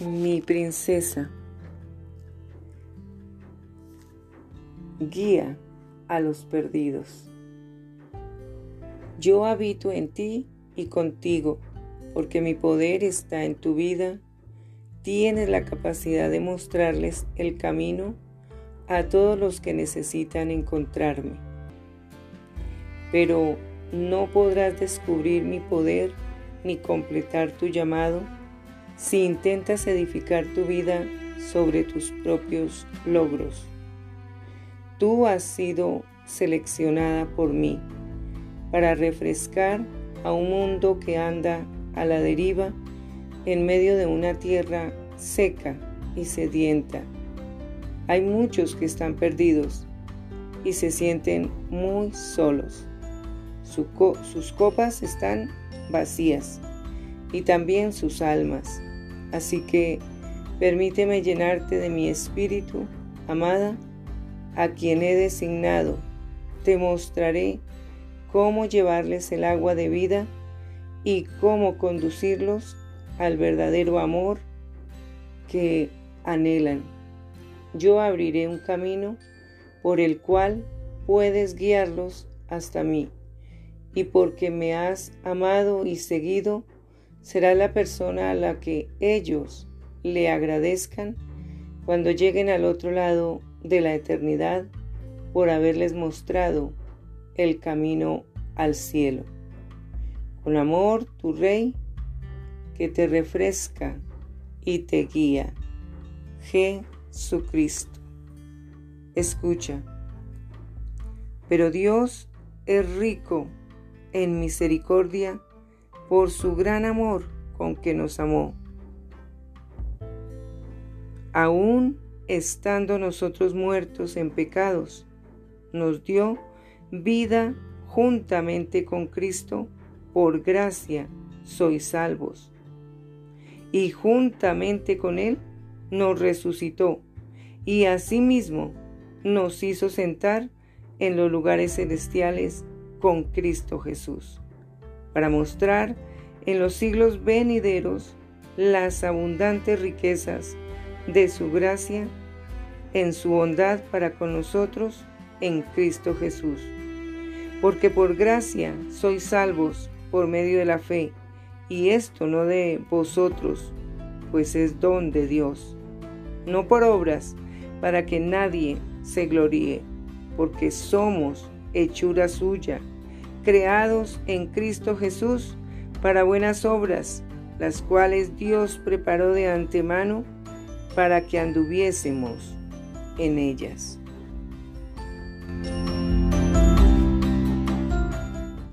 Mi princesa, guía a los perdidos. Yo habito en ti y contigo, porque mi poder está en tu vida. Tienes la capacidad de mostrarles el camino a todos los que necesitan encontrarme. Pero no podrás descubrir mi poder ni completar tu llamado si intentas edificar tu vida sobre tus propios logros. Tú has sido seleccionada por mí para refrescar a un mundo que anda a la deriva en medio de una tierra seca y sedienta. Hay muchos que están perdidos y se sienten muy solos. sus copas están vacías y también sus almas. Así que permíteme llenarte de mi espíritu, amada, a quien he designado. Te mostraré cómo llevarles el agua de vida y cómo conducirlos al verdadero amor que anhelan. Yo abriré un camino por el cual puedes guiarlos hasta mí. Y porque me has amado y seguido, será la persona a la que ellos le agradezcan cuando lleguen al otro lado de la eternidad por haberles mostrado el camino al cielo. Con amor, tu Rey, que te refresca y te guía. Jesucristo. Escucha. Pero Dios es rico en misericordia por su gran amor con que nos amó. Aún estando nosotros muertos en pecados, nos dio vida juntamente con Cristo, por gracia sois salvos. Y juntamente con Él nos resucitó y asimismo nos hizo sentar en los lugares celestiales con Cristo Jesús para mostrar en los siglos venideros las abundantes riquezas de su gracia en su bondad para con nosotros en Cristo Jesús. Porque por gracia sois salvos por medio de la fe, y esto no de vosotros, pues es don de Dios, no por obras, para que nadie se gloríe, porque somos hechura suya creados en Cristo Jesús para buenas obras, las cuales Dios preparó de antemano para que anduviésemos en ellas.